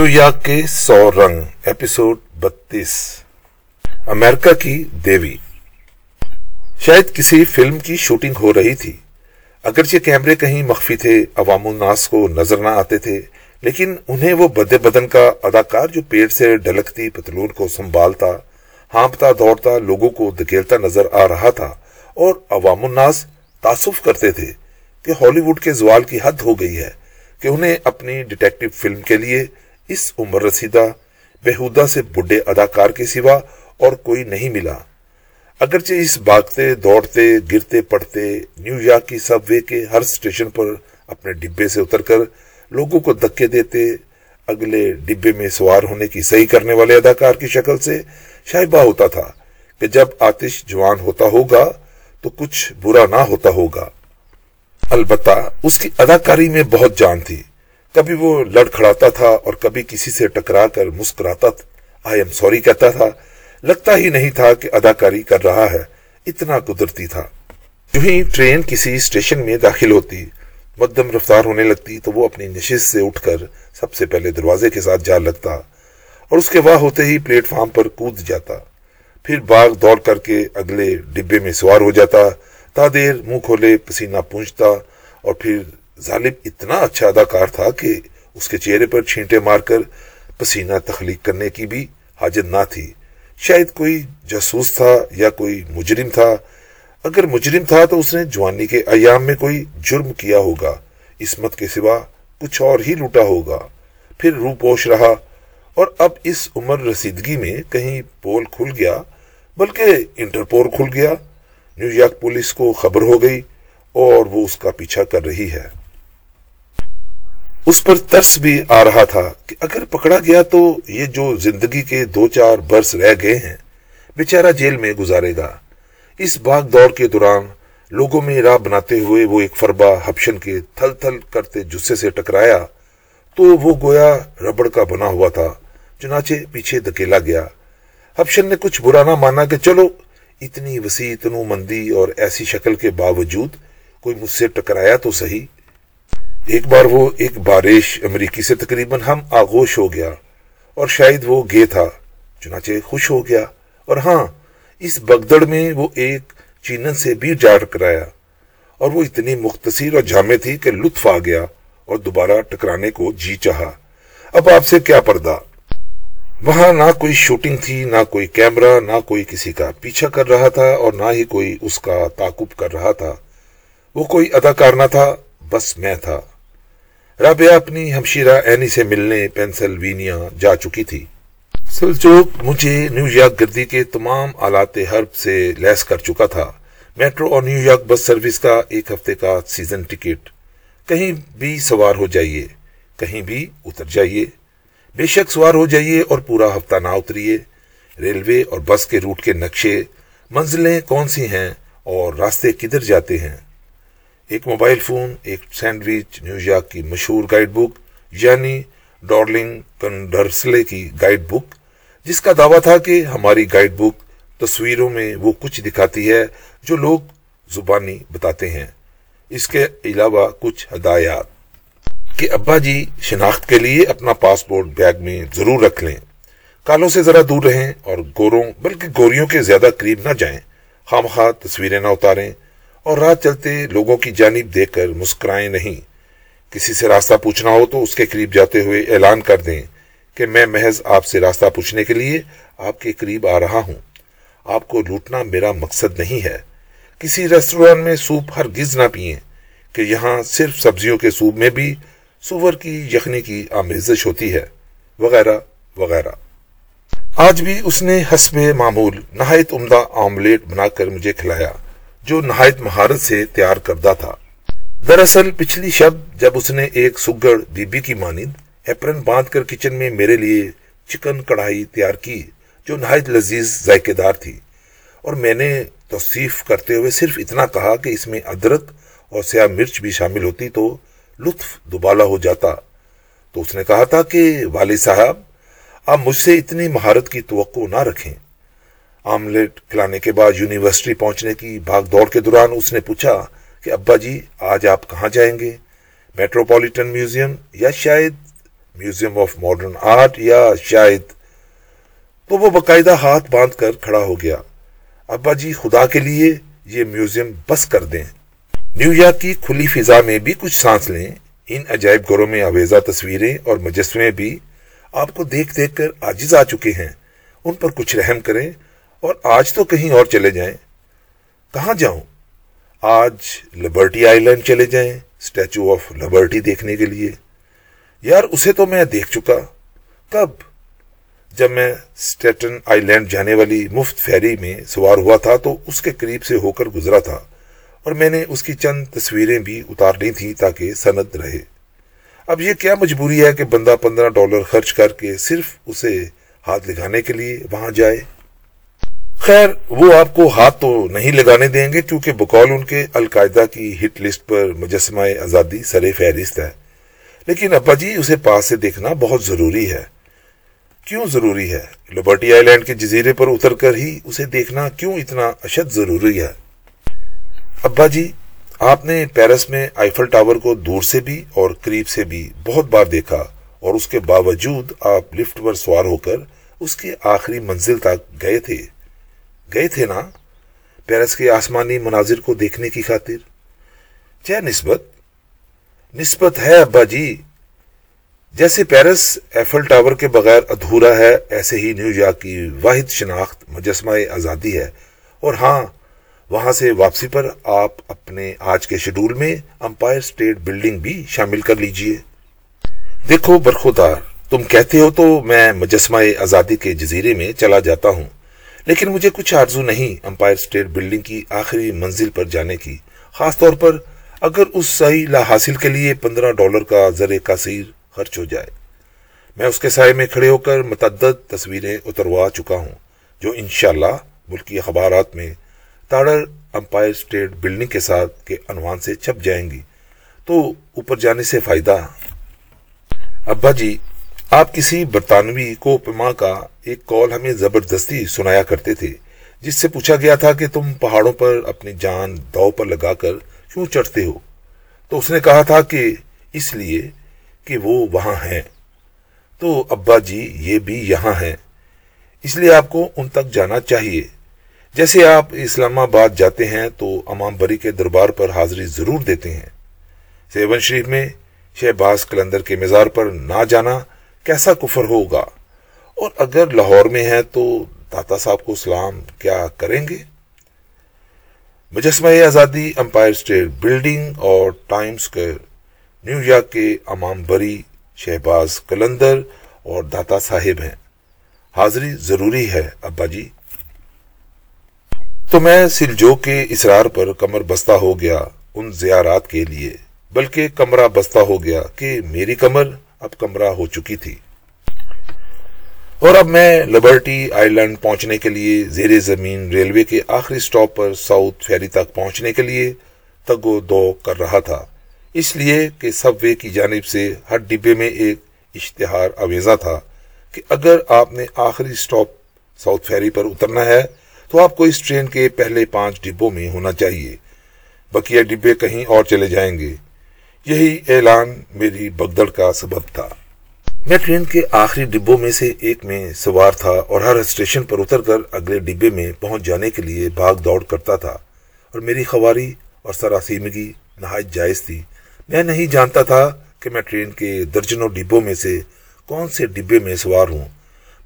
New York کے سو رنگ episode بتیس۔ امریکہ کی دیوی۔ شاید کسی فلم کی شوٹنگ ہو رہی تھی۔ اگرچہ کیمرے کہیں مخفی تھے، عوام الناس کو نظر نہ آتے تھے، لیکن انہیں وہ بدے بدن کا اداکار جو پیٹ سے ڈلکتی پتلون کو سنبھالتا، ہانپتا، دوڑتا، لوگوں کو دکیلتا نظر آ رہا تھا، اور عوام الناس تعصف کرتے تھے کہ ہالی ووڈ کے زوال کی حد ہو گئی ہے، کہ انہیں اپنی ڈیٹیکٹو فلم کے لیے اس عمر رسیدہ بہودہ سے بڑھے اداکار کے سوا اور کوئی نہیں ملا۔ اگرچہ اس باغتے دوڑتے، گرتے پڑتے نیو یارک کی سب وے کے ہر سٹیشن پر اپنے ڈبے سے اتر کر لوگوں کو دکے دیتے، اگلے ڈبے میں سوار ہونے کی صحیح کرنے والے اداکار کی شکل سے شائبہ ہوتا تھا کہ جب آتش جوان ہوتا ہوگا تو کچھ برا نہ ہوتا ہوگا۔ البتہ اس کی اداکاری میں بہت جان تھی۔ کبھی وہ لڑ کھڑاتا تھا اور کبھی کسی سے ٹکرا کر مسکراتا آئی ایم سوری کہتا تھا۔ لگتا ہی نہیں تھا کہ اداکاری کر رہا ہے۔ اتنا قدرتی تھا۔ جو ہی ٹرین کسی اسٹیشن میں داخل ہوتی۔ مدم رفتار ہونے لگتی تو وہ اپنی نشست سے اٹھ کر سب سے پہلے دروازے کے ساتھ جا لگتا اور اس کے واہ ہوتے ہی پلیٹ فارم پر کود جاتا۔ پھر باغ دوڑ کر کے اگلے ڈبے میں سوار ہو جاتا۔ تا دیر منہ کھولے پسینہ پونچھتا اور پھر ظالب اتنا اچھا اداکار تھا کہ اس کے چہرے پر چھینٹے مار کر پسینہ تخلیق کرنے کی بھی حاجت نہ تھی۔ شاید کوئی جاسوس تھا یا کوئی مجرم تھا۔ اگر مجرم تھا تو اس نے جوانی کے ایام میں کوئی جرم کیا ہوگا۔ اسمت کے سوا کچھ اور ہی لوٹا ہوگا۔ پھر رو پوش رہا اور اب اس عمر رسیدگی میں کہیں پول کھل گیا، بلکہ انٹرپور کھل گیا۔ نیو یارک پولیس کو خبر ہو گئی اور وہ اس کا پیچھا کر رہی ہے۔ اس پر ترس بھی آ رہا تھا کہ اگر پکڑا گیا تو یہ جو زندگی کے دو چار برس رہ گئے ہیں، بیچارہ جیل میں گزارے گا۔ اس باغ دوڑ کے دوران لوگوں میں راہ بناتے ہوئے وہ ایک فربا ہپشن کے تھل تھل کرتے جسے سے ٹکرایا تو وہ گویا ربڑ کا بنا ہوا تھا۔ چنانچہ پیچھے دکیلا گیا۔ ہپشن نے کچھ برا نہ مانا کہ چلو، اتنی وسیع تنو مندی اور ایسی شکل کے باوجود کوئی مجھ سے ٹکرایا تو صحیح۔ ایک بار وہ ایک بارش امریکی سے تقریباً ہم آغوش ہو گیا اور شاید وہ گے تھا، چنانچہ خوش ہو گیا۔ اور ہاں اس بگدڑ میں وہ ایک چینن سے بھی جا ٹکرایا اور وہ اتنی مختصر اور جامع تھی کہ لطف آ گیا اور دوبارہ ٹکرانے کو جی چاہا۔ اب آپ سے کیا پردہ؟ وہاں نہ کوئی شوٹنگ تھی، نہ کوئی کیمرہ، نہ کوئی کسی کا پیچھا کر رہا تھا اور نہ ہی کوئی اس کا تعقب کر رہا تھا۔ وہ کوئی اداکار نہ تھا، بس میں تھا۔ رابعہ اپنی ہمشیرہ اینی سے ملنے پینسلوینیا جا چکی تھی۔ سلچوک مجھے نیو یارک گردی کے تمام آلات حرب سے لیس کر چکا تھا۔ میٹرو اور نیو یارک بس سروس کا ایک ہفتے کا سیزن ٹکٹ۔ کہیں بھی سوار ہو جائیے، کہیں بھی اتر جائیے۔ بے شک سوار ہو جائیے اور پورا ہفتہ نہ اتریے۔ ریلوے اور بس کے روٹ کے نقشے، منزلیں کون سی ہیں اور راستے کدھر جاتے ہیں؟ ایک موبائل فون، ایک سینڈوچ نیو یارک کی مشہور گائیڈ بک یعنی ڈارلنگ کنڈرسلے کی گائیڈ بک، جس کا دعویٰ تھا کہ ہماری گائیڈ بک تصویروں میں وہ کچھ دکھاتی ہے جو لوگ زبانی بتاتے ہیں۔ اس کے علاوہ کچھ ہدایات۔ کہ ابا جی شناخت کے لیے اپنا پاسپورٹ بیگ میں ضرور رکھ لیں۔ کالوں سے ذرا دور رہیں اور گوروں، بلکہ گوریوں کے زیادہ قریب نہ جائیں۔ خام خواہ تصویریں نہ اتاریں۔ اور رات چلتے لوگوں کی جانب دیکھ کر مسکرائیں نہیں۔ کسی سے راستہ پوچھنا ہو تو اس کے قریب جاتے ہوئے اعلان کر دیں کہ میں محض آپ سے راستہ پوچھنے کے لیے آپ کے قریب آ رہا ہوں۔ آپ کو لوٹنا میرا مقصد نہیں ہے۔ کسی ریسٹوران میں سوپ ہر گز نہ پیئیں کہ یہاں صرف سبزیوں کے سوپ میں بھی سور کی، یخنی کی آمیزش ہوتی ہے۔ وغیرہ وغیرہ۔ آج بھی اس نے حسب معمول نہایت عمدہ آملیٹ بنا کر مجھے کھلایا۔ جو نہایت مہارت سے تیار کردہ تھا۔ دراصل پچھلی شب جب اس نے ایک سگڑ بی بی کی مانند ایپرن باندھ کر کچن میں میرے لیے چکن کڑھائی تیار کی، جو نہایت لذیذ ذائقے دار تھی۔ اور میں نے توصیف کرتے ہوئے صرف اتنا کہا کہ اس میں ادرک اور سیاہ مرچ بھی شامل ہوتی تو لطف دوبالا ہو جاتا۔ تو اس نے کہا تھا کہ والد صاحب، آپ مجھ سے اتنی مہارت کی توقع نہ رکھیں۔ آملیٹ کھلانے کے بعد یونیورسٹی پہنچنے کی بھاگ دوڑ کے دوران اس نے پوچھا کہ ابا جی آج آپ کہاں جائیں گے؟ میٹروپولیٹن میوزیم یا شاید میوزیم آف ماڈرن آرٹ یا شاید؟ تو وہ باقاعدہ ہاتھ باندھ کر کھڑا ہو گیا۔ ابا جی خدا کے لیے یہ میوزیم بس کر دیں۔ نیو یارک کی کھلی فضا میں بھی کچھ سانس لیں۔ ان عجائب گھروں میں آویزہ تصویریں اور مجسمے بھی آپ کو دیکھ دیکھ کر آجز آ چکے ہیں۔ ان پر کچھ رحم کریں۔ اور آج تو کہیں اور چلے جائیں۔ کہاں جاؤں؟ آج لبرٹی آئی لینڈ چلے جائیں اسٹیچو آف لبرٹی دیکھنے کے لیے۔ یار، اسے تو میں دیکھ چکا۔ کب؟ جب میں اسٹیٹن آئی لینڈ جانے والی مفت فیری میں سوار ہوا تھا تو اس کے قریب سے ہو کر گزرا تھا اور میں نے اس کی چند تصویریں بھی اتارنی تھی تاکہ سند رہے۔ اب یہ کیا مجبوری ہے کہ بندہ پندرہ ڈالر خرچ کر کے صرف اسے ہاتھ لگانے کے لیے وہاں جائے؟ خیر، وہ آپ کو ہاتھ تو نہیں لگانے دیں گے کیونکہ بقول ان کے القاعدہ کی ہٹ لسٹ پر مجسمہ آزادی سر فہرست ہے۔ لیکن ابا جی اسے پاس سے دیکھنا بہت ضروری ہے۔ کیوں ضروری ہے؟ لبرٹی آئی لینڈ کے جزیرے پر اتر کر ہی اسے دیکھنا کیوں اتنا اشد ضروری ہے؟ ابا جی آپ نے پیرس میں آئیفل ٹاور کو دور سے بھی اور قریب سے بھی بہت بار دیکھا اور اس کے باوجود آپ لفٹ پر سوار ہو کر اس کے آخری منزل تک گئے تھے۔ گئے تھے نا پیرس کے آسمانی مناظر کو دیکھنے کی خاطر؟ کیا نسبت؟ نسبت ہے ابا جی۔ جیسے پیرس ایفل ٹاور کے بغیر ادھورا ہے، ایسے ہی نیو یارک کی واحد شناخت مجسمہ آزادی ہے۔ اور ہاں وہاں سے واپسی پر آپ اپنے آج کے شیڈول میں امپائر اسٹیٹ بلڈنگ بھی شامل کر لیجیے۔ دیکھو برخودار تم کہتے ہو تو میں مجسمہ آزادی کے جزیرے میں چلا جاتا ہوں۔ لیکن مجھے کچھ آرزو نہیں امپائر اسٹیٹ بلڈنگ کی آخری منزل پر جانے کی، خاص طور پر اگر اس صحیح لا حاصل کے لیے پندرہ ڈالر کا زر کثیر خرچ ہو جائے۔ میں اس کے سائے میں کھڑے ہو کر متعدد تصویریں اتروا چکا ہوں، جو انشاءاللہ ملکی اخبارات میں تاڑر امپائر اسٹیٹ بلڈنگ کے ساتھ کے عنوان سے چھپ جائیں گی۔ تو اوپر جانے سے فائدہ۔ ابا جی آپ کسی برطانوی کو پما کا ایک کال ہمیں زبردستی سنایا کرتے تھے، جس سے پوچھا گیا تھا کہ تم پہاڑوں پر اپنی جان دو پر لگا کر کیوں چڑھتے ہو؟ تو اس نے کہا تھا کہ اس لیے کہ وہ وہاں ہیں۔ تو ابا جی یہ بھی یہاں ہیں، اس لیے آپ کو ان تک جانا چاہیے۔ جیسے آپ اسلام آباد جاتے ہیں تو امام بری کے دربار پر حاضری ضرور دیتے ہیں۔ سیون شریف میں شہباز کلندر کے مزار پر نہ جانا کیسا کفر ہوگا؟ اور اگر لاہور میں ہے تو داتا صاحب کو سلام، کیا کریں گے؟ مجسمہ آزادی، امپائر اسٹیٹ بلڈنگ اور ٹائمز کے نیو یارک کے امام بری، شہباز کلندر اور داتا صاحب ہیں۔ حاضری ضروری ہے، ابا جی۔ تو میں سلجو کے اسرار پر کمر بستہ ہو گیا ان زیارات کے لیے، بلکہ کمرہ بستہ ہو گیا کہ میری کمر اب کمرہ ہو چکی تھی۔ اور اب میں لبرٹی آئی لینڈ پہنچنے کے لیے زیر زمین ریلوے کے آخری سٹاپ پر ساؤتھ فیری تک پہنچنے کے لیے تگو دو کر رہا تھا۔ اس لیے کہ سب وے کی جانب سے ہر ڈبے میں ایک اشتہار اویزا تھا کہ اگر آپ نے آخری سٹاپ ساؤتھ فیری پر اترنا ہے تو آپ کو اس ٹرین کے پہلے پانچ ڈبوں میں ہونا چاہیے۔ بقیہ ڈبے کہیں اور چلے جائیں گے۔ یہی اعلان میری بگدڑ کا سبب تھا۔ میں ٹرین کے آخری ڈبوں میں سے ایک میں سوار تھا اور ہر اسٹیشن پر اتر کر اگلے ڈبے میں پہنچ جانے کے لیے بھاگ دوڑ کرتا تھا اور میری خواری اور سراسیمگی نہایت جائز تھی۔ میں نہیں جانتا تھا کہ میں ٹرین کے درجنوں ڈبوں میں سے کون سے ڈبے میں سوار ہوں۔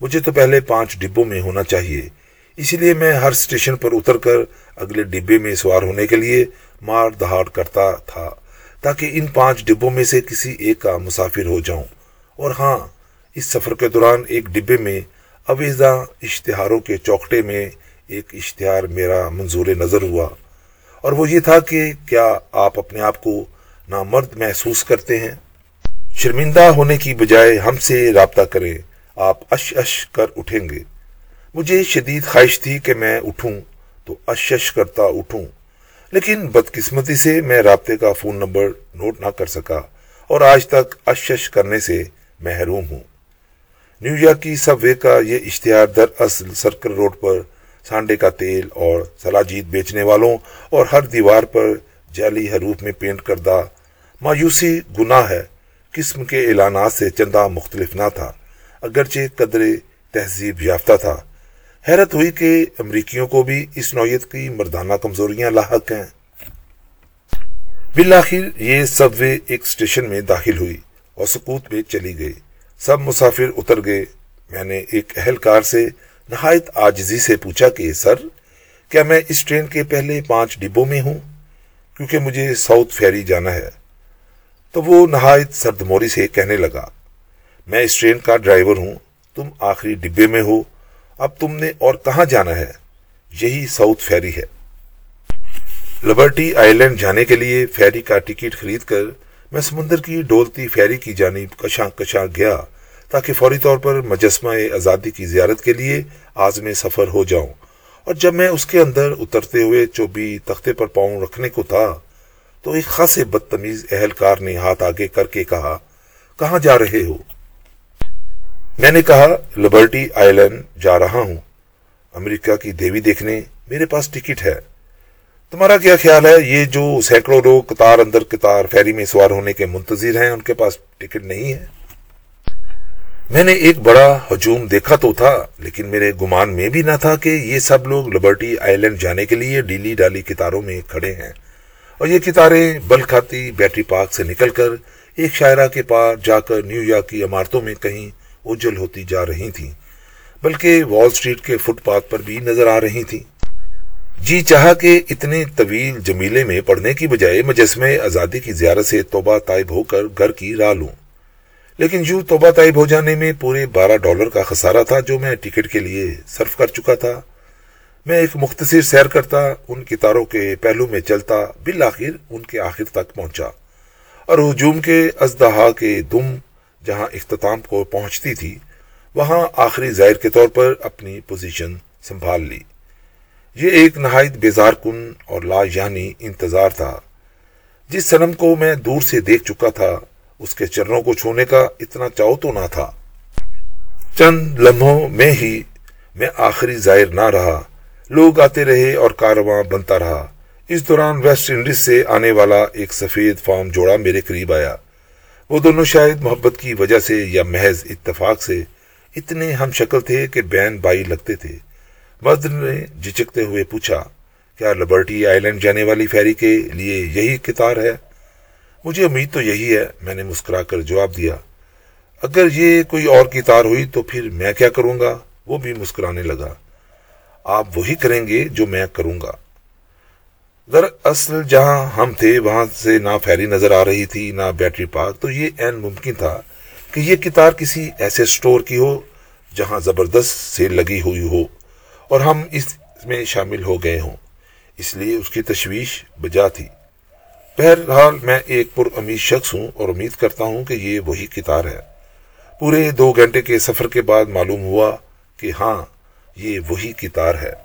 مجھے تو پہلے پانچ ڈبوں میں ہونا چاہیے۔ اسی لیے میں ہر اسٹیشن پر اتر کر اگلے ڈبے میں سوار ہونے کے لیے مار دہاڑ کرتا تھا۔ تاکہ ان پانچ ڈبوں میں سے کسی ایک کا مسافر ہو جاؤں۔ اور ہاں اس سفر کے دوران ایک ڈبے میں اویزا اشتہاروں کے چوکٹے میں ایک اشتہار میرا منظور نظر ہوا۔ اور وہ یہ تھا کہ کیا آپ اپنے آپ کو نامرد محسوس کرتے ہیں؟ شرمندہ ہونے کی بجائے ہم سے رابطہ کریں، آپ اش اش کر اٹھیں گے۔ مجھے شدید خواہش تھی کہ میں اٹھوں، تو اشش کرتا اٹھوں۔ لیکن بدقسمتی سے میں رابطے کا فون نمبر نوٹ نہ کر سکا اور آج تک اشش کرنے سے محروم ہوں۔ نیو یارک کی سب وے کا یہ اشتہار در اصل سرکل روڈ پر سانڈے کا تیل اور سلاجید بیچنے والوں اور ہر دیوار پر جعلی حروف میں پینٹ کردہ مایوسی گناہ ہے۔ قسم کے اعلانات سے چندہ مختلف نہ تھا، اگرچہ قدر تہذیب یافتہ تھا۔ حیرت ہوئی کہ امریکیوں کو بھی اس نوعیت کی مردانہ کمزوریاں لاحق ہیں۔ بالآخر یہ سب وے ایک اسٹیشن میں داخل ہوئی اور سکوت میں چلی گئی۔ سب مسافر اتر گئے۔ میں نے ایک اہلکار سے نہایت آجزی سے پوچھا کہ، سر، کیا میں اس ٹرین کے پہلے پانچ ڈبوں میں ہوں؟ کیونکہ مجھے ساؤتھ فیری جانا ہے۔ تو وہ نہایت سرد موری سے کہنے لگا، میں اس ٹرین کا ڈرائیور ہوں۔ تم آخری ڈبے میں ہو۔ اب تم نے اور کہاں جانا ہے؟ یہی ساؤتھ فیری ہے۔ لبرٹی آئی لینڈ جانے کے لیے فیری کا ٹکٹ خرید کر میں سمندر کی ڈولتی فیری کی جانب کشاں کشاں گیا تاکہ فوری طور پر مجسمہ آزادی کی زیارت کے لیے آزم سفر ہو جاؤں۔ اور جب میں اس کے اندر اترتے ہوئے چوبی تختے پر پاؤں رکھنے کو تھا، تو ایک خاصے بدتمیز اہلکار نے ہاتھ آگے کر کے کہا، کہاں جا رہے ہو؟ میں نے کہا، لبرٹی آئی لینڈ جا رہا ہوں۔ امریکہ کی دیوی دیکھنے میرے پاس ٹکٹ ہے۔ تمہارا کیا خیال ہے؟ یہ جو سینکڑوں لوگ قطار اندر قطار فیری میں سوار ہونے کے منتظر ہیں، ان کے پاس ٹکٹ نہیں ہے۔ میں نے ایک بڑا ہجوم دیکھا تو تھا، لیکن میرے گمان میں بھی نہ تھا کہ یہ سب لوگ لبرٹی آئی لینڈ جانے کے لیے ڈیلی ڈالی کتاروں میں کھڑے ہیں۔ اور یہ کتاریں بل کھاتی بیٹری پارک سے نکل کر ایک شاعرہ کے پار جا کر نیو یارک کی عمارتوں میں کہیں اجل ہوتی جا رہی تھیں بلکہ وال سٹریٹ کے فٹ پاتھ پر بھی نظر آ رہی تھیں جی چاہا کہ اتنے طویل جمیلے میں پڑھنے کی بجائے مجسمے آزادی کی زیارت سے توبہ طائب ہو کر گھر کی راہ لوں۔ لیکن یوں توبہ طائب ہو جانے میں پورے بارہ ڈالر کا خسارہ تھا جو میں ٹکٹ کے لیے صرف کر چکا تھا۔ میں ایک مختصر سیر کرتا، ان کتاروں کے پہلو میں چلتا، بالآخر ان کے آخر تک پہنچا۔ اور ہجوم کے ازدہا کے دم جہاں اختتام کو پہنچتی تھی، وہاں آخری ظاہر کے طور پر اپنی پوزیشن سنبھال لی۔ یہ ایک نہایت بیزار کن اور لا یعنی انتظار تھا۔ جس سنم کو میں دور سے دیکھ چکا تھا، اس کے چرنوں کو چھونے کا اتنا چاؤ تو نہ تھا۔ چند لمحوں میں ہی میں آخری ظاہر نہ رہا۔ لوگ آتے رہے اور کارواں بنتا رہا۔ اس دوران ویسٹ انڈیز سے آنے والا ایک سفید فارم جوڑا میرے قریب آیا۔ وہ دونوں شاید محبت کی وجہ سے یا محض اتفاق سے اتنے ہم شکل تھے کہ بین بائی لگتے تھے۔ مرد نے جچکتے ہوئے پوچھا، کیا لبرٹی آئی لینڈ جانے والی فیری کے لیے یہی کتار ہے؟ مجھے امید تو یہی ہے، میں نے مسکرا کر جواب دیا۔ اگر یہ کوئی اور کتار ہوئی تو پھر میں کیا کروں گا؟ وہ بھی مسکرانے لگا۔ آپ وہی کریں گے جو میں کروں گا۔ دراصل جہاں ہم تھے، وہاں سے نہ فیری نظر آ رہی تھی، نہ بیٹری پارک تو یہ این ممکن تھا کہ یہ کتار کسی ایسے سٹور کی ہو جہاں زبردست سے لگی ہوئی ہو اور ہم اس میں شامل ہو گئے ہوں۔ اس لیے اس کی تشویش بجا تھی۔ بہرحال میں ایک پر امید شخص ہوں اور امید کرتا ہوں کہ یہ وہی کتار ہے۔ پورے دو گھنٹے کے سفر کے بعد معلوم ہوا کہ ہاں یہ وہی کتار ہے۔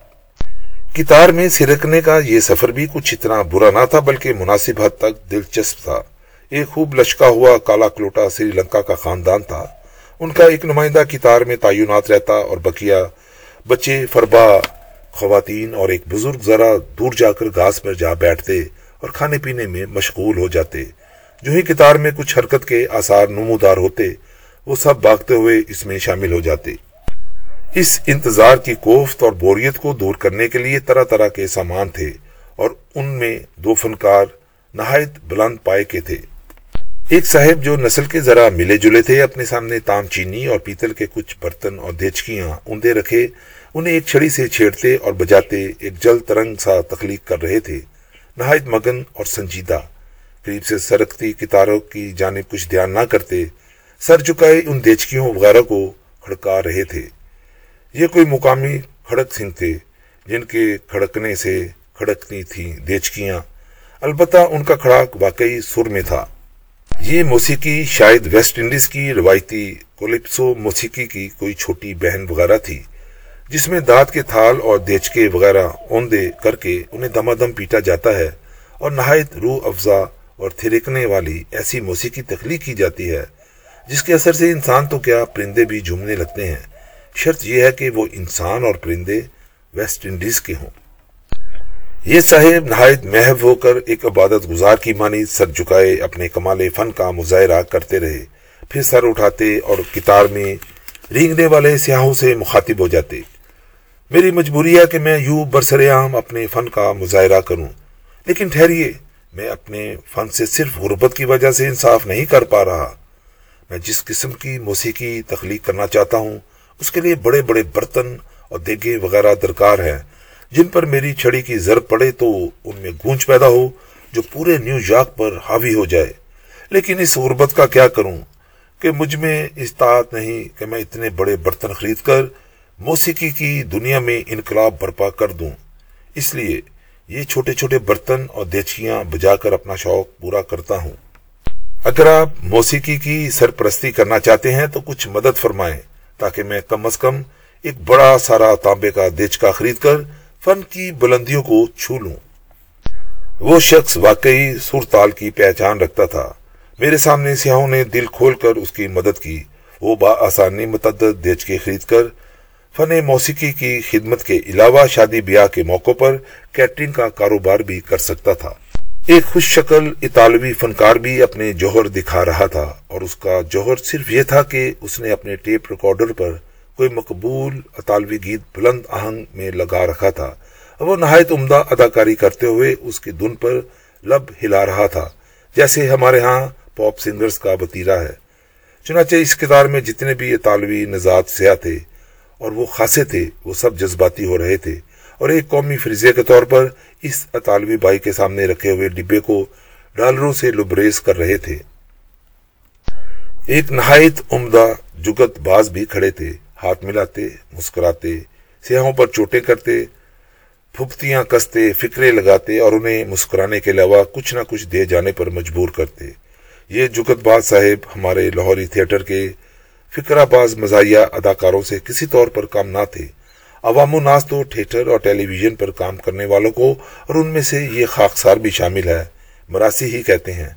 کتار میں سرکنے کا یہ سفر بھی کچھ اتنا برا نہ تھا بلکہ مناسب حد تک دلچسپ تھا۔ ایک خوب لشکا ہوا کالا کلوٹا سری لنکا کا خاندان تھا۔ ان کا ایک نمائندہ کتار میں تعینات رہتا اور بکیا، بچے، فربا، خواتین اور ایک بزرگ ذرا دور جا کر گھاس پر جا بیٹھتے اور کھانے پینے میں مشغول ہو جاتے۔ جو ہی کتار میں کچھ حرکت کے آثار نمودار ہوتے، وہ سب بھاگتے ہوئے اس میں شامل ہو جاتے۔ اس انتظار کی کوفت اور بوریت کو دور کرنے کے لیے طرح طرح کے سامان تھے اور ان میں دو فنکار نہایت بلند پائے کے تھے۔ ایک صاحب جو نسل کے ذرا ملے جلے تھے، اپنے سامنے تام چینی اور پیتل کے کچھ برتن اور دیچکیاں اندے رکھے، انہیں ایک چھڑی سے چھیڑتے اور بجاتے ایک جل ترنگ سا تخلیق کر رہے تھے۔ نہایت مگن اور سنجیدہ، قریب سے سرکتی کتاروں کی جانب کچھ دھیان نہ کرتے، سر چکائے ان دیچکیوں وغیرہ کو کھڑکا رہے تھے۔ یہ کوئی مقامی کھڑک سنگھ تھے جن کے کھڑکنے سے کھڑکنی تھی دیچکیاں۔ البتہ ان کا کھڑاک واقعی سر میں تھا۔ یہ موسیقی شاید ویسٹ انڈیز کی روایتی کولیپسو موسیقی کی کوئی چھوٹی بہن وغیرہ تھی، جس میں دانت کے تھال اور دیچکے وغیرہ اوندے کر کے انہیں دما دم پیٹا جاتا ہے اور نہایت روح افزا اور تھرکنے والی ایسی موسیقی تخلیق کی جاتی ہے، جس کے اثر سے انسان تو کیا پرندے بھی جھومنے لگتے ہیں۔ شرط یہ ہے کہ وہ انسان اور پرندے ویسٹ انڈیز کے ہوں۔ یہ صاحب نہایت محب ہو کر ایک عبادت گزار کی مانی سر جھکائے، اپنے کمال فن کا مظاہرہ کرتے رہے۔ پھر سر اٹھاتے اور کتار میں رینگنے والے سیاحوں سے مخاطب ہو جاتے۔ میری مجبوری ہے کہ میں یوں برسر عام اپنے فن کا مظاہرہ کروں۔ لیکن ٹھہریے، میں اپنے فن سے صرف غربت کی وجہ سے انصاف نہیں کر پا رہا۔ میں جس قسم کی موسیقی تخلیق کرنا چاہتا ہوں اس کے لیے بڑے بڑے برتن اور دیگے وغیرہ درکار ہیں۔ جن پر میری چھڑی کی ضرب پڑے تو ان میں گونج پیدا ہو جو پورے نیو یارک پر حاوی ہو جائے۔ لیکن اس غربت کا کیا کروں؟ کہ مجھ میں استعت نہیں کہ میں اتنے بڑے برتن خرید کر موسیقی کی دنیا میں انقلاب برپا کر دوں۔ اس لیے یہ چھوٹے چھوٹے برتن اور دیچکیاں بجا کر اپنا شوق پورا کرتا ہوں۔ اگر آپ موسیقی کی سرپرستی کرنا چاہتے ہیں تو کچھ مدد فرمائیں۔ تاکہ میں کم از کم ایک بڑا سارا تانبے کا دیچکا خرید کر فن کی بلندیوں کو چھو لوں۔ وہ شخص واقعی سرتال کی پہچان رکھتا تھا۔ میرے سامنے سیاحوں نے دل کھول کر اس کی مدد کی۔ وہ با آسانی متعدد دیچ کے خرید کر فن موسیقی کی خدمت کے علاوہ شادی بیاہ کے موقع پر کیٹرنگ کا کاروبار بھی کر سکتا تھا۔ ایک خوش شکل اطالوی فنکار بھی اپنے جوہر دکھا رہا تھا اور اس کا جوہر صرف یہ تھا کہ اس نے اپنے ٹیپ ریکارڈر پر کوئی مقبول اطالوی گیت بلند آہنگ میں لگا رکھا تھا۔ وہ نہایت عمدہ اداکاری کرتے ہوئے اس کی دن پر لب ہلا رہا تھا، جیسے ہمارے ہاں پاپ سنگرز کا بطیرہ ہے۔ چنانچہ اس کتار میں جتنے بھی اطالوی نژاد سیاہ تھے اور وہ خاصے تھے، وہ سب جذباتی ہو رہے تھے۔ اور ایک قومی فریضے کے طور پر اس اطالوی بائی کے سامنے رکھے ہوئے ڈبے کو ڈالروں سے لبریز کر رہے تھے۔ ایک نہایت عمدہ جگت باز بھی کھڑے تھے، ہاتھ ملاتے، مسکراتے، سیاحوں پر چوٹیں کرتے پھپتیاں کستے فکرے لگاتے اور انہیں مسکرانے کے علاوہ کچھ نہ کچھ دے جانے پر مجبور کرتے۔ یہ جگت باز صاحب ہمارے لاہوری تھیٹر کے فکرہ باز مزاحیہ اداکاروں سے کسی طور پر کام نہ تھے۔ عوام و ناس تو تھیٹر اور ٹیلی ویژن پر کام کرنے والوں کو اور ان میں سے یہ خاکسار بھی شامل ہے، مراسی ہی کہتے ہیں۔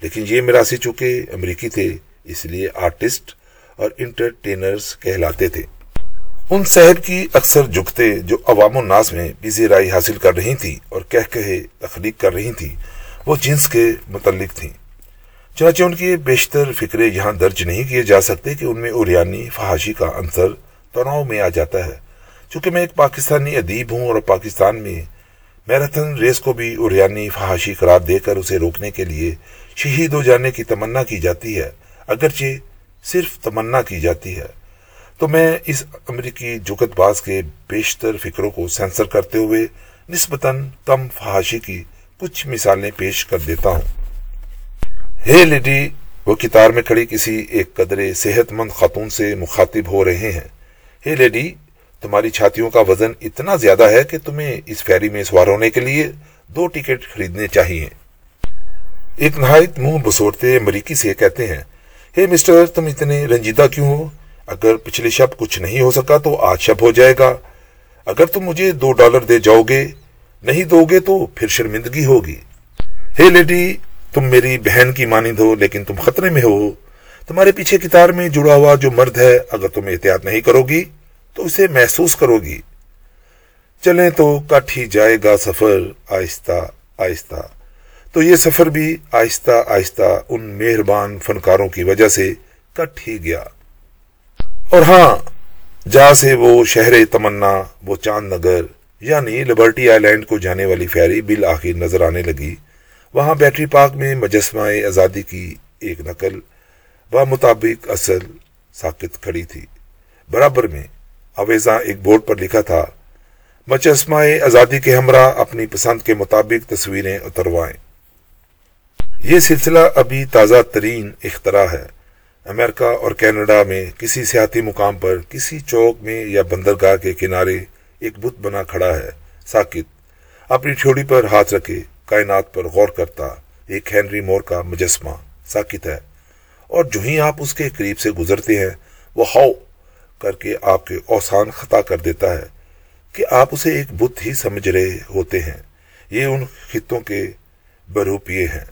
لیکن یہ مراسی چونکہ امریکی تھے، اس لیے آرٹسٹ اور انٹرٹینرز کہلاتے تھے۔ ان صاحب کی اکثر جگتے جو عوام و ناس میں بیزی رائی حاصل کر رہی تھی اور کہہ کہے تخلیق کر رہی تھی وہ جنس کے متعلق تھیں۔ چنانچہ ان کے بیشتر فکرے یہاں درج نہیں کیے جا سکتے کہ ان میں اوریانی فحاشی کا عنصر تناؤ میں آ جاتا ہے۔ چونکہ میں ایک پاکستانی ادیب ہوں اور پاکستان میں میراتھن ریس کو بھی اوریانی فحاشی قرار دے کر اسے روکنے کے لیے شہید ہو جانے کی تمنا کی جاتی ہے، اگرچہ صرف تمنا کی جاتی ہے۔ تو میں اس امریکی جگت باز کے بیشتر فکروں کو سینسر کرتے ہوئے نسبتاً کم فحاشی کی کچھ مثالیں پیش کر دیتا ہوں۔ ہے لیڈی، وہ کتار میں کھڑی کسی ایک قدرے صحت مند خاتون سے مخاطب ہو رہے ہیں۔ ہے لیڈی تمہاری چھاتیوں کا وزن اتنا زیادہ ہے کہ تمہیں اس فیری میں سوار ہونے کے لیے دو ٹکٹ خریدنے چاہیے۔ ایک نہایت منہ بسورتے مریکی سے کہتے ہیں، ہے مسٹر، تم اتنے رنجیدہ کیوں ہو؟ اگر پچھلے شب کچھ نہیں ہو سکا تو آج شب ہو جائے گا۔ اگر تم مجھے دو ڈالر دے جاؤ گے، نہیں دو گے تو پھر شرمندگی ہوگی۔ ہے لیڈی، تم میری بہن کی مانند ہو، لیکن تم خطرے میں ہو۔ تمہارے پیچھے کتار میں جڑا ہوا جو مرد ہے، اگر تم احتیاط نہیں کرو گی تو اسے محسوس کرو گی۔ چلیں تو کٹ ہی جائے گا سفر، آہستہ آہستہ۔ تو یہ سفر بھی آہستہ آہستہ ان مہربان فنکاروں کی وجہ سے کٹ ہی گیا۔ اور ہاں جہاں سے وہ شہر تمنا، وہ چاند نگر یعنی لبرٹی آئی لینڈ کو جانے والی فیری بالآخر نظر آنے لگی۔ وہاں بیٹری پارک میں مجسمہ آزادی کی ایک نقل و مطابق اصل ساکت کھڑی تھی۔ برابر میں اویزا ایک بورڈ پر لکھا تھا، مجسمہ آزادی کے ہمراہ اپنی پسند کے مطابق تصویریں اتروائیں یہ سلسلہ ابھی تازہ ترین اختراع ہے۔ امریکہ اور کینیڈا میں کسی سیاحتی مقام پر کسی چوک میں یا بندرگاہ کے کنارے ایک بت بنا کھڑا ہے۔ ساکت، اپنی ٹھوڑی پر ہاتھ رکھے، کائنات پر غور کرتا، ایک ہینری مور کا مجسمہ۔ ساکت ہے۔ اور جو ہی آپ اس کے قریب سے گزرتے ہیں، وہ ہاؤ کر کے آپ کے اوسان خطا کر دیتا ہے کہ آپ اسے ایک بت ہی سمجھ رہے ہوتے ہیں۔ یہ ان خطوں کے بروپیے ہیں۔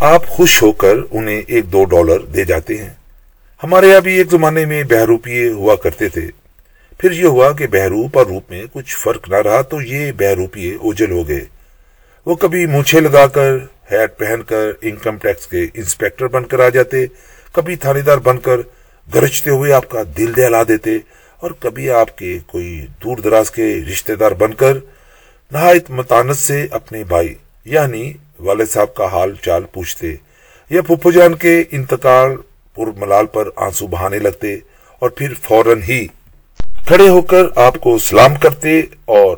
آپ خوش ہو کر انہیں ایک دو ڈالر دے جاتے ہیں۔ ہمارے یہاں بھی ایک زمانے میں بہروپیے ہوا کرتے تھے۔ پھر یہ ہوا کہ بہروپ اور روپ میں کچھ فرق نہ رہا تو یہ بہروپیے اوجل ہو گئے۔ وہ کبھی مونچھے لگا کر ہیٹ پہن کر انکم ٹیکس کے انسپیکٹر بن کر آ جاتے، کبھی تھانے دار بن کر گرجتے ہوئے آپ کا دل دہلا دیتے اور کبھی آپ کے کوئی دور دراز کے رشتہ دار بن کر نہایت متانت سے اپنے بھائی یعنی والد صاحب کا حال چال پوچھتے یا پھپھو جان کے انتقال پر ملال پر آنسو بہانے لگتے اور پھر فوراً ہی کھڑے ہو کر آپ کو سلام کرتے اور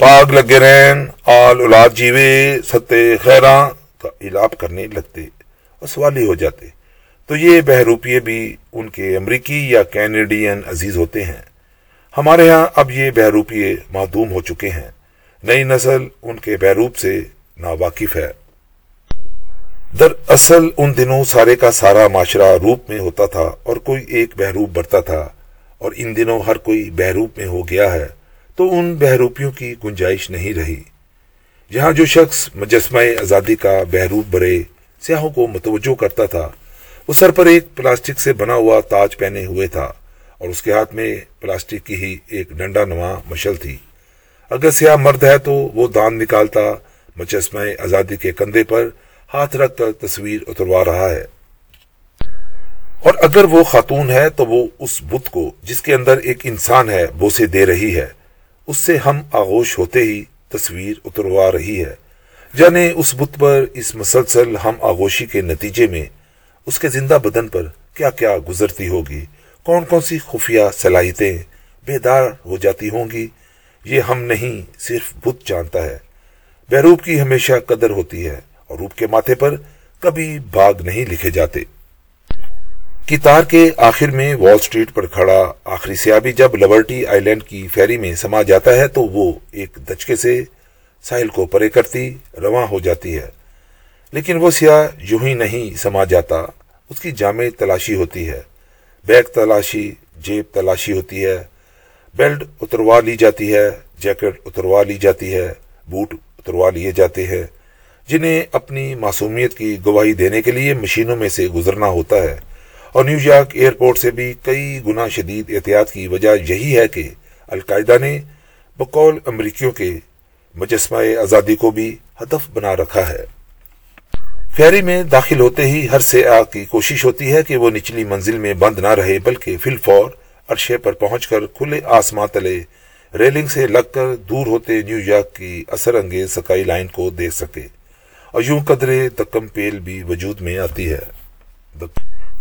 پاگ لگے رہن، آل اولاد جیوے ستے خیراں کا علاپ کرنے لگتے اور سوالی ہو جاتے۔ تو یہ بہروپیے بھی ان کے امریکی یا کینیڈین عزیز ہوتے ہیں۔ ہمارے ہاں اب یہ بہروپیے معدوم ہو چکے ہیں۔ نئی نسل ان کے بہروپ سے ناواقف ہے۔ دراصل ان دنوں سارے کا سارا معاشرہ روپ میں ہوتا تھا اور کوئی ایک بہروپ بڑھتا تھا اور ان دنوں ہر کوئی بہروپ میں ہو گیا ہے تو ان بہروپیوں کی گنجائش نہیں رہی۔ جہاں جو شخص مجسمہ آزادی کا بہروپ برے سیاحوں کو متوجہ کرتا تھا وہ سر پر ایک پلاسٹک سے بنا ہوا تاج پہنے ہوئے تھا اور اس کے ہاتھ میں پلاسٹک کی ہی ایک ڈنڈا نما مشل تھی۔ اگر سیاہ مرد ہے تو وہ دان نکالتا مجسمہ آزادی کے کندھے پر ہاتھ رکھ کر تصویر اتروا رہا ہے۔ اور اگر وہ خاتون ہے تو وہ اس بت کو جس کے اندر ایک انسان ہے بوسے دے رہی ہے۔ اس سے ہم آغوش ہوتے ہی تصویر اتروا رہی ہے۔ جانے اس بت پر اس مسلسل ہم آغوشی کے نتیجے میں اس کے زندہ بدن پر کیا کیا گزرتی ہوگی؟ کون کون سی خفیہ صلاحیتیں بیدار ہو جاتی ہوں گی؟ یہ ہم نہیں، صرف بت جانتا ہے۔ بہروپ کی ہمیشہ قدر ہوتی ہے اور روپ کے ماتھے پر کبھی باغ نہیں لکھے جاتے۔ کتار کے آخر میں وال سٹریٹ پر کھڑا آخری سیابی جب لبرٹی آئی لینڈ کی فیری میں سما جاتا ہے تو وہ ایک دچکے سے ساحل کو پرے کرتی، رواں ہو جاتی ہے۔ لیکن وہ سیاہ یوں ہی نہیں سما جاتا۔ اس کی جامع تلاشی ہوتی ہے۔ بیگ تلاشی، جیب تلاشی ہوتی ہے۔ بیلٹ اتروا لی جاتی ہے، جیکٹ اتروا لی جاتی ہے۔ بوٹ اتروا لیے جاتے ہیں۔ جنہیں اپنی معصومیت کی گواہی دینے کے لیے مشینوں میں سے گزرنا ہوتا ہے۔ اور نیو یارک ایئرپورٹ سے بھی کئی گنا شدید احتیاط کی وجہ یہی ہے کہ القاعدہ نے بقول امریکیوں کے مجسمہ آزادی کو بھی ہدف بنا رکھا ہے۔ فیری میں داخل ہوتے ہی ہر سے آگ کی کوشش ہوتی ہے کہ وہ نچلی منزل میں بند نہ رہے، بلکہ فل فور عرشے پر پہنچ کر کھلے آسمان تلے۔ ریلنگ سے لگ کر دور ہوتے نیو یارک کی اثر انگیز سکائی لائن کو دیکھ سکے۔ اور یوں قدرے دکم پیل بھی وجود میں آتی ہے۔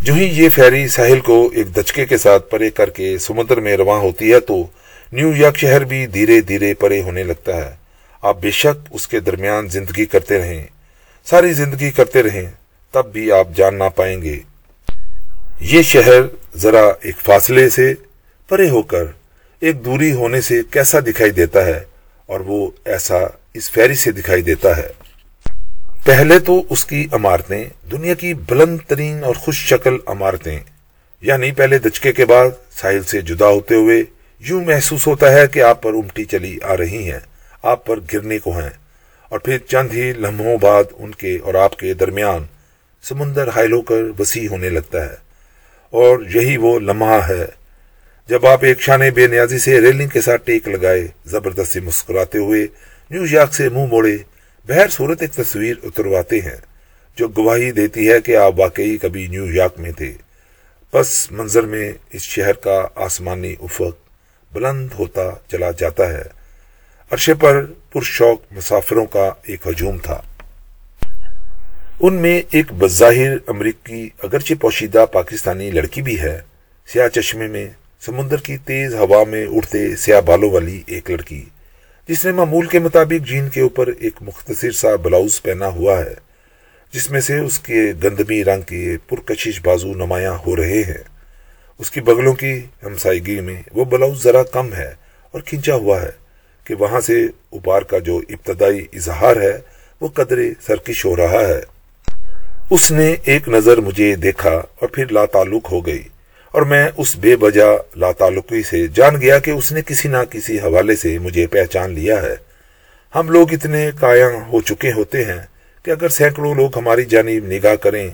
جو ہی یہ فیری ساحل کو ایک دچکے کے ساتھ پرے کر کے سمندر میں رواں ہوتی ہے تو نیو یارک شہر بھی دھیرے دھیرے پرے ہونے لگتا ہے۔ آپ بے شک اس کے درمیان زندگی کرتے رہیں۔ ساری زندگی کرتے رہیں، تب بھی آپ جان نہ پائیں گے۔ یہ شہر ذرا ایک فاصلے سے پرے ہو کر ایک دوری ہونے سے کیسا دکھائی دیتا ہے، اور وہ ایسا اس فیری سے دکھائی دیتا ہے۔ پہلے تو اس کی عمارتیں دنیا کی بلند ترین اور خوش شکل عمارتیں یعنی پہلے دچکے کے بعد ساحل سے جدا ہوتے ہوئے یوں محسوس ہوتا ہے کہ آپ پر امٹی چلی آ رہی ہیں، آپ پر گرنے کو ہیں۔ اور پھر چند ہی لمحوں بعد ان کے اور آپ کے درمیان سمندر حائل ہو کر وسیع ہونے لگتا ہے۔ اور یہی وہ لمحہ ہے جب آپ ایک شانے بے نیازی سے ریلنگ کے ساتھ ٹیک لگائے، زبردستی مسکراتے ہوئے نیو یارک سے منہ موڑے بہر صورت ایک تصویر اترواتے ہیں جو گواہی دیتی ہے کہ آپ واقعی کبھی نیو یارک میں تھے۔ پس منظر میں اس شہر کا آسمانی افق بلند ہوتا چلا جاتا ہے۔ عرشے پر پرشوق مسافروں کا ایک ہجوم تھا۔ ان میں ایک بظاہر امریکی، اگرچہ پوشیدہ پاکستانی لڑکی بھی ہے، سیاہ چشمے میں سمندر کی تیز ہوا میں اڑتے سیاہ بالوں والی ایک لڑکی، جس نے معمول کے مطابق جین کے اوپر ایک مختصر سا بلاؤز پہنا ہوا ہے، جس میں سے اس کے گندمی رنگ کے پرکشش بازو نمایاں ہو رہے ہیں۔ اس کی بغلوں کی ہمسائیگی میں وہ بلاؤز ذرا کم ہے اور کھینچا ہوا ہے۔ کہ وہاں سے اوپار کا جو ابتدائی اظہار ہے، وہ قدرے سرکش ہو رہا ہے۔ اس نے ایک نظر مجھے دیکھا اور پھر لا تعلق ہو گئی۔ اور میں اس بے بجا لا تعلقی سے جان گیا کہ اس نے کسی نہ کسی حوالے سے مجھے پہچان لیا ہے۔ ہم لوگ اتنے قائم ہو چکے ہوتے ہیں کہ اگر سینکڑوں لوگ ہماری جانب نگاہ کریں،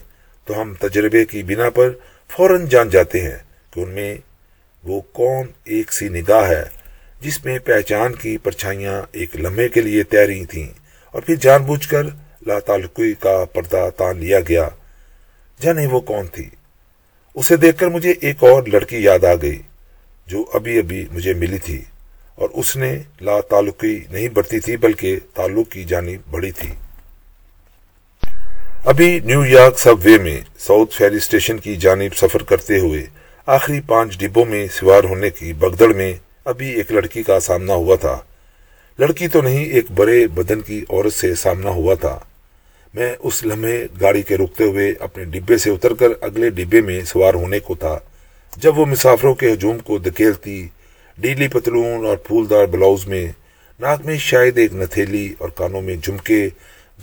تو ہم تجربے کی بنا پر فوراً جان جاتے ہیں کہ ان میں وہ کون ایک سی نگاہ ہے۔ جس میں پہچان کی پرچھائیاں ایک لمحے کے لیے تیاری تھیں اور پھر جان بوجھ کر لا تعلقی کا پردہ تان لیا گیا۔ جانے وہ کون تھی؟ اسے دیکھ کر مجھے ایک اور لڑکی یاد آ گئی جو ابھی ابھی مجھے ملی تھی اور اس نے لا تعلقی نہیں بڑھتی تھی بلکہ تعلق کی جانب بڑھی تھی۔ ابھی نیو یارک سب وے میں ساؤتھ فیری اسٹیشن کی جانب سفر کرتے ہوئے آخری پانچ ڈبوں میں سوار ہونے کی بگدڑ میں ابھی ایک لڑکی کا سامنا ہوا تھا۔ لڑکی تو نہیں، ایک بڑے بدن کی عورت سے سامنا ہوا تھا۔ میں اس لمحے گاڑی کے رکتے ہوئے اپنے ڈبے سے اتر کر اگلے ڈبے میں سوار ہونے کو تھا۔ جب وہ مسافروں کے ہجوم کو دکیلتی ڈیلی پتلون اور پھولدار بلاؤز میں ناک میں شاید ایک نتھیلی اور کانوں میں جھمکے،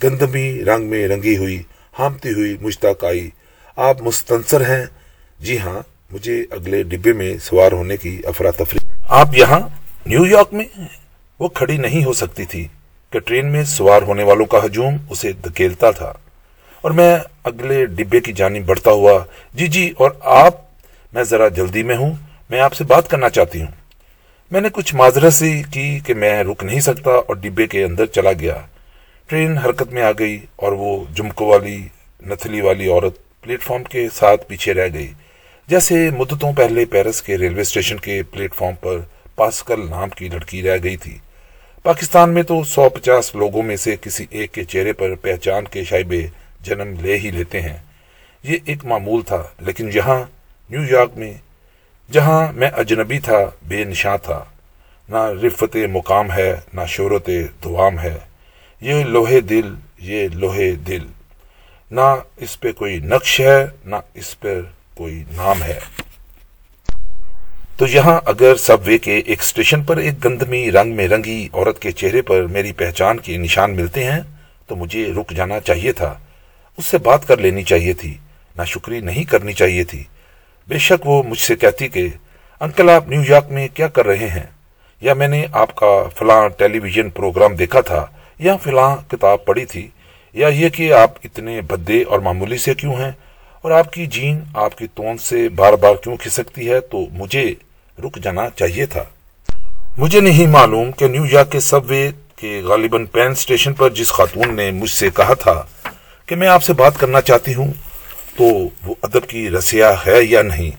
گندمی رنگ میں رنگی ہوئی، ہامتی ہوئی مشتاق آئی۔ آپ مستنصر ہیں؟ جی ہاں مجھے اگلے ڈبے میں سوار ہونے کی افراتفری آپ یہاں نیو یارک میں وہ کھڑی نہیں ہو سکتی تھی کہ ٹرین میں سوار ہونے والوں کا ہجوم اسے دکیلتا تھا۔ اور میں اگلے ڈبے کی جانب بڑھتا ہوا جی جی اور آپ؟ میں ذرا جلدی میں ہوں، میں آپ سے بات کرنا چاہتی ہوں۔ میں نے کچھ معذرت سی کی کہ میں رک نہیں سکتا اور ڈبے کے اندر چلا گیا۔ ٹرین حرکت میں آ گئی اور وہ جمکو والی نتلی والی عورت پلیٹ فارم کے ساتھ پیچھے رہ گئی۔ جیسے مدتوں پہلے پیرس کے ریلوے اسٹیشن کے پلیٹ فارم پر پاسکل نام کی لڑکی رہ گئی تھی۔ پاکستان میں تو سو پچاس لوگوں میں سے کسی ایک کے چہرے پر پہچان کے شائبے جنم لے ہی لیتے ہیں۔ یہ ایک معمول تھا، لیکن یہاں نیو یارک میں، جہاں میں اجنبی تھا، بے نشاں تھا۔ نہ رفت مقام ہے، نہ شہرت دوام ہے۔ یہ لوہے دل، یہ لوہے دل۔ نہ اس پہ کوئی نقش ہے، نہ اس پر کوئی نام ہے۔ تو یہاں اگر سب وے کے ایک اسٹیشن پر ایک گندمی رنگ میں رنگی عورت کے چہرے پر میری پہچان کے نشان ملتے ہیں، تو مجھے رک جانا چاہیے تھا۔ اس سے بات کر لینی چاہیے تھی۔ نہ شکری نہیں کرنی چاہیے تھی۔ بے شک وہ مجھ سے کہتی کہ، انکل، آپ نیو یارک میں کیا کر رہے ہیں؟ یا میں نے آپ کا فلاں ٹیلی ویژن پروگرام دیکھا تھا، یا فلاں کتاب پڑھی تھی؟ یا یہ کہ آپ اتنے بدے اور معمولی سے کیوں ہیں؟ اور آپ کی جین آپ کی تون سے بار بار کیوں کھسکتی ہے تو مجھے رک جانا چاہیے تھا۔ مجھے نہیں معلوم کہ نیو یارک کے سب وے کے غالباً پین اسٹیشن پر جس خاتون نے مجھ سے کہا تھا کہ میں آپ سے بات کرنا چاہتی ہوں تو وہ ادب کی رسیا ہے یا نہیں؟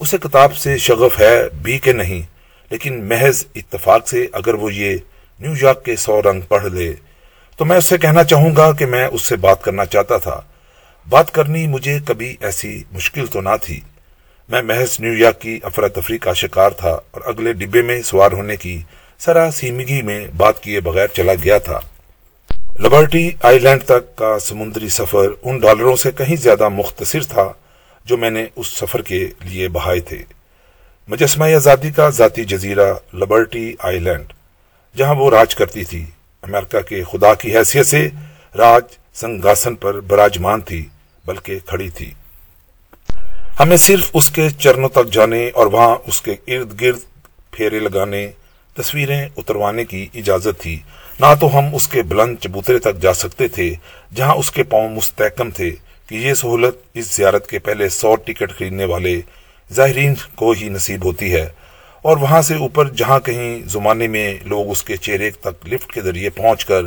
اسے کتاب سے شغف ہے بھی کہ نہیں؟ لیکن محض اتفاق سے اگر وہ یہ نیو یارک کے سو رنگ پڑھ لے تو میں اس سے کہنا چاہوں گا کہ میں اس سے بات کرنا چاہتا تھا۔ بات کرنی مجھے کبھی ایسی مشکل تو نہ تھی۔ میں محض نیو یارک کی افراتفری کا شکار تھا اور اگلے ڈبے میں سوار ہونے کی سرا سیمگی میں بات کیے بغیر چلا گیا تھا۔ لبرٹی آئی لینڈ تک کا سمندری سفر ان ڈالروں سے کہیں زیادہ مختصر تھا جو میں نے اس سفر کے لیے بہائے تھے۔ مجسمہ آزادی کا ذاتی جزیرہ لبرٹی آئی لینڈ، جہاں وہ راج کرتی تھی۔ امریکہ کے خدا کی حیثیت سے راج سنگاسن پر براجمان تھی۔ بلکہ کھڑی تھی۔ ہمیں صرف اس کے چرنوں تک جانے اور وہاں اس کے ارد گرد پھیرے لگانے، تصویریں اتروانے کی اجازت تھی۔ نہ تو ہم اس کے بلند چبوترے تک جا سکتے تھے، جہاں اس کے پاؤں مستحکم تھے کہ یہ سہولت اس زیارت کے پہلے سو ٹکٹ خریدنے والے ظاہرین کو ہی نصیب ہوتی ہے۔ اور وہاں سے اوپر جہاں کہیں زمانے میں لوگ اس کے چہرے تک لفٹ کے ذریعے پہنچ کر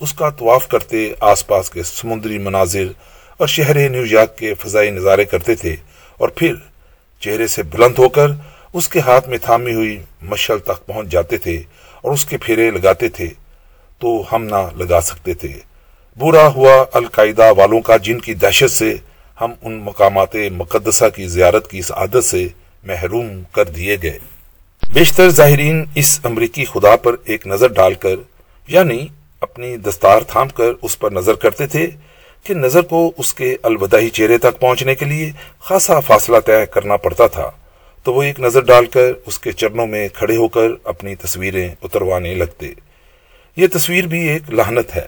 اس کا طواف کرتے، آس پاس کے سمندری مناظر اور شہر نیو یارک کے فضائی نظارے کرتے تھے اور پھر چہرے سے بلند ہو کر اس کے ہاتھ میں تھامی ہوئی مشل تک پہنچ جاتے تھے اور اس کے پھیرے لگاتے تھے تو ہم نہ لگا سکتے تھے۔ برا ہوا القاعدہ والوں کا جن کی دہشت سے ہم ان مقامات مقدسہ کی زیارت کی اس عادت سے محروم کر دیے گئے۔ بیشتر ظاہرین اس امریکی خدا پر ایک نظر ڈال کر یعنی اپنی دستار تھام کر، اس پر نظر کرتے تھے کہ نظر کو اس کے الوداعی چہرے تک پہنچنے کے لیے خاصا فاصلہ طے کرنا پڑتا تھا، تو وہ ایک نظر ڈال کر اس کے چرنوں میں کھڑے ہو کر اپنی تصویریں اتروانے لگتے۔ یہ تصویر بھی ایک لہنت ہے۔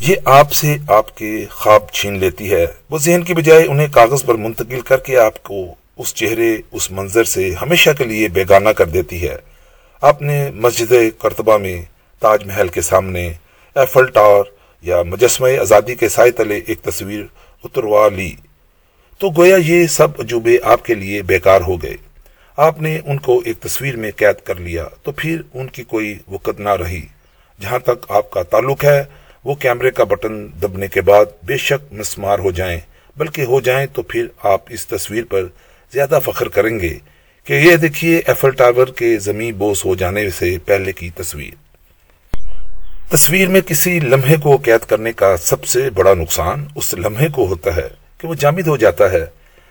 یہ آپ سے آپ کے خواب چھین لیتی ہے۔ وہ ذہن کی بجائے انہیں کاغذ پر منتقل کر کے آپ کو اس چہرے، اس منظر سے ہمیشہ کے لیے بیگانہ کر دیتی ہے۔ آپ نے مسجد کرتبہ میں تاج محل کے سامنے ایفل ٹاور یا مجسمہ آزادی کے سائے تلے ایک تصویر اتروا لی۔ تو گویا یہ سب عجوبے آپ کے لیے بیکار ہو گئے۔ آپ نے ان کو ایک تصویر میں قید کر لیا تو پھر ان کی کوئی وقت نہ رہی۔ جہاں تک آپ کا تعلق ہے، وہ کیمرے کا بٹن دبنے کے بعد بے شک مسمار ہو جائیں۔ بلکہ ہو جائیں تو پھر آپ اس تصویر پر زیادہ فخر کریں گے کہ یہ دیکھیے ایفل ٹاور کے زمین بوس ہو جانے سے پہلے کی تصویر۔ تصویر میں کسی لمحے کو قید کرنے کا سب سے بڑا نقصان اس لمحے کو ہوتا ہے کہ وہ جامد ہو جاتا ہے۔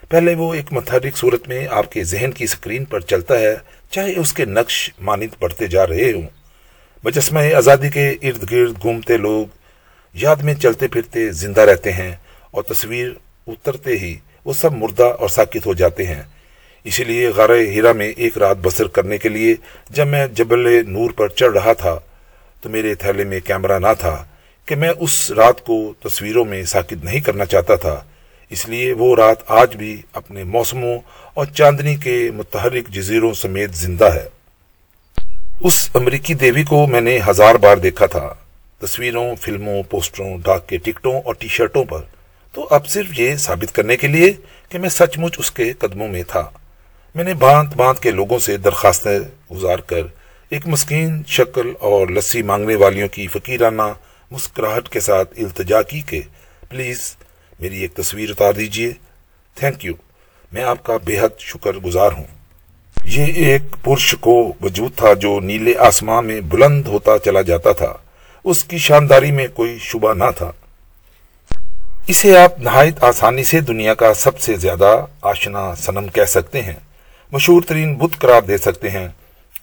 پہلے وہ ایک متحرک صورت میں آپ کے ذہن کی سکرین پر چلتا ہے، چاہے اس کے نقش مانند پڑھتے جا رہے ہوں۔ مجسمہ آزادی کے ارد گرد گھومتے لوگ یاد میں چلتے پھرتے زندہ رہتے ہیں اور تصویر اترتے ہی وہ سب مردہ اور ساکت ہو جاتے ہیں۔ اسی لیے غار ہیرا میں ایک رات بسر کرنے کے لیے جب میں جبل نور پر چڑھ رہا تھا تو میرے تھیلے میں کیمرہ نہ تھا کہ میں اس رات کو تصویروں میں ساکت نہیں کرنا چاہتا تھا۔ اس لیے وہ رات آج بھی اپنے موسموں اور چاندنی کے متحرک جزیروں سمیت زندہ ہے۔ اس امریکی دیوی کو میں نے ہزار بار دیکھا تھا۔ تصویروں، فلموں، پوسٹروں، ڈاک کے ٹکٹوں اور ٹی شرٹوں پر۔ تو اب صرف یہ ثابت کرنے کے لیے کہ میں سچ مچ اس کے قدموں میں تھا۔ میں نے بانت بانت کے لوگوں سے درخواستیں گزار کر ایک مسکین شکل اور لسی مانگنے والیوں کی فقیرانہ مسکراہٹ کے ساتھ التجا کی کہ پلیز میری ایک تصویر اتار دیجیے۔ تھینک یو میں آپ کا بے حد شکر گزار ہوں۔ یہ ایک پرش کو وجود تھا جو نیلے آسمان میں بلند ہوتا چلا جاتا تھا۔ اس کی شانداری میں کوئی شبہ نہ تھا۔ اسے آپ نہایت آسانی سے دنیا کا سب سے زیادہ آشنا سنم کہہ سکتے ہیں۔ مشہور ترین بت قرار دے سکتے ہیں۔